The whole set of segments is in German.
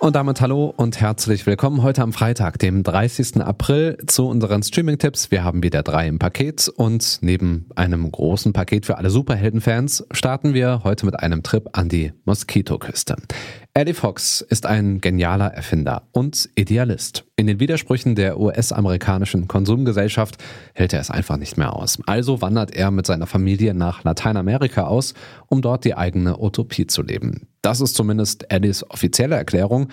Und damit hallo und herzlich willkommen heute am Freitag, dem 30. April, zu unseren Streaming-Tipps. Wir haben wieder drei im Paket und neben einem großen Paket für alle Superhelden-Fans starten wir heute mit einem Trip an die Moskitoküste. Eddie Fox ist ein genialer Erfinder und Idealist. In den Widersprüchen der US-amerikanischen Konsumgesellschaft hält er es einfach nicht mehr aus. Also wandert er mit seiner Familie nach Lateinamerika aus, um dort die eigene Utopie zu leben. Das ist zumindest Eddies offizielle Erklärung.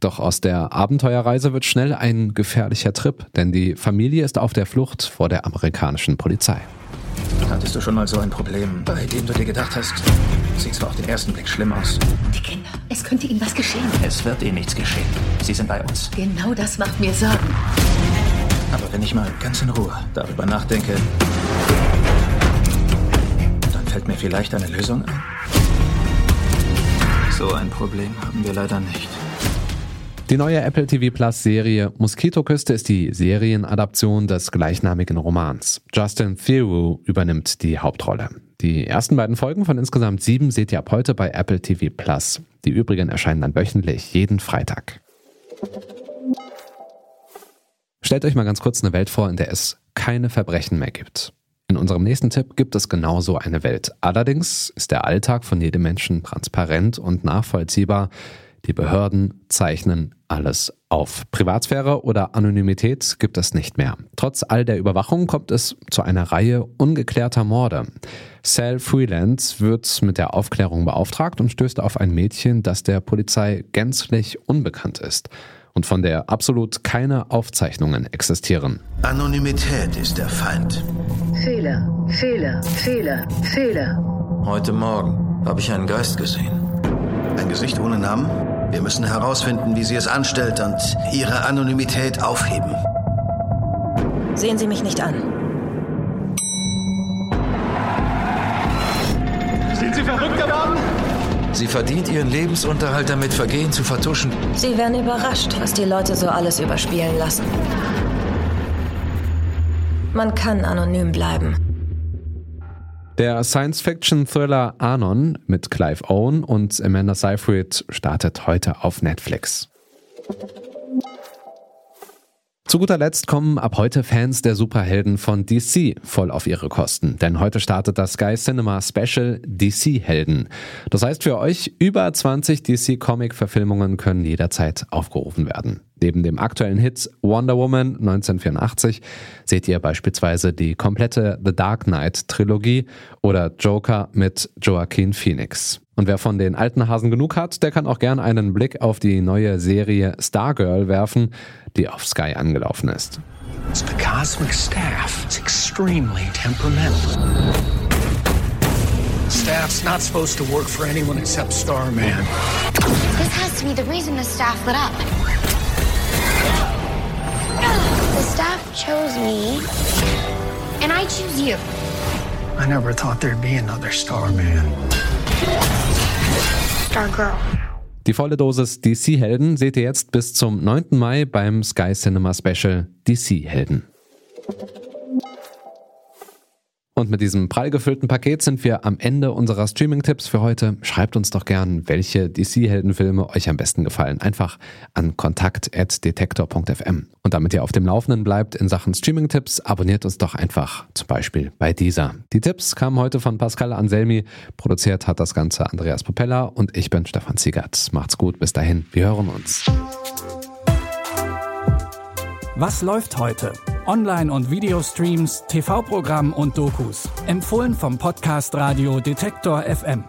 Doch aus der Abenteuerreise wird schnell ein gefährlicher Trip, denn die Familie ist auf der Flucht vor der amerikanischen Polizei. Hattest du schon mal so ein Problem, bei dem du dir gedacht hast, sieht zwar auf den ersten Blick schlimm aus. Die Kinder, es könnte ihnen was geschehen. Es wird ihnen nichts geschehen. Sie sind bei uns. Genau das macht mir Sorgen. Aber wenn ich mal ganz in Ruhe darüber nachdenke, dann fällt mir vielleicht eine Lösung ein. So ein Problem haben wir leider nicht. Die neue Apple TV Plus Serie Moskitoküste ist die Serienadaption des gleichnamigen Romans. Justin Theroux übernimmt die Hauptrolle. Die ersten beiden Folgen von insgesamt sieben seht ihr ab heute bei Apple TV Plus. Die übrigen erscheinen dann wöchentlich jeden Freitag. Stellt euch mal ganz kurz eine Welt vor, in der es keine Verbrechen mehr gibt. In unserem nächsten Tipp gibt es genauso eine Welt. Allerdings ist der Alltag von jedem Menschen transparent und nachvollziehbar. Die Behörden zeichnen alles auf. Privatsphäre oder Anonymität gibt es nicht mehr. Trotz all der Überwachung kommt es zu einer Reihe ungeklärter Morde. Sal Freelance wird mit der Aufklärung beauftragt und stößt auf ein Mädchen, das der Polizei gänzlich unbekannt ist und von der absolut keine Aufzeichnungen existieren. Anonymität ist der Feind. Fehler, Fehler, Fehler, Fehler. Heute Morgen habe ich einen Geist gesehen. Ein Gesicht ohne Namen? Wir müssen herausfinden, wie sie es anstellt und ihre Anonymität aufheben. Sehen Sie mich nicht an. Sind Sie verrückt geworden? Sie verdient ihren Lebensunterhalt damit, Vergehen zu vertuschen. Sie werden überrascht, was die Leute so alles überspielen lassen. Man kann anonym bleiben. Der Science-Fiction-Thriller Anon mit Clive Owen und Amanda Seyfried startet heute auf Netflix. Zu guter Letzt kommen ab heute Fans der Superhelden von DC voll auf ihre Kosten, denn heute startet das Sky Cinema Special DC Helden. Das heißt für euch, über 20 DC Comic Verfilmungen können jederzeit aufgerufen werden. Neben dem aktuellen Hit Wonder Woman 1984 seht ihr beispielsweise die komplette The Dark Knight Trilogie oder Joker mit Joaquin Phoenix. Und wer von den alten Hasen genug hat, der kann auch gern einen Blick auf die neue Serie Stargirl werfen, die auf Sky angelaufen ist. The cosmic staff is extremely temperamental. Staff's not supposed to work for anyone except Starman. This has to be the reason the staff lit up. The staff chose me, and I choose you. I never thought there'd be another Starman. Stargirl. Die volle Dosis DC-Helden seht ihr jetzt bis zum 9. Mai beim Sky Cinema Special DC-Helden. Und mit diesem prall gefüllten Paket sind wir am Ende unserer Streaming-Tipps für heute. Schreibt uns doch gern, welche DC-Heldenfilme euch am besten gefallen. Einfach an kontakt.detektor.fm. Und damit ihr auf dem Laufenden bleibt in Sachen Streaming-Tipps, abonniert uns doch einfach zum Beispiel bei dieser. Die Tipps kamen heute von Pascal Anselmi. Produziert hat das Ganze Andreas Popella und ich bin Stefan Ziegert. Macht's gut, bis dahin. Wir hören uns. Was läuft heute? Online- und Videostreams, TV-Programm und Dokus. Empfohlen vom Podcast Radio Detektor FM.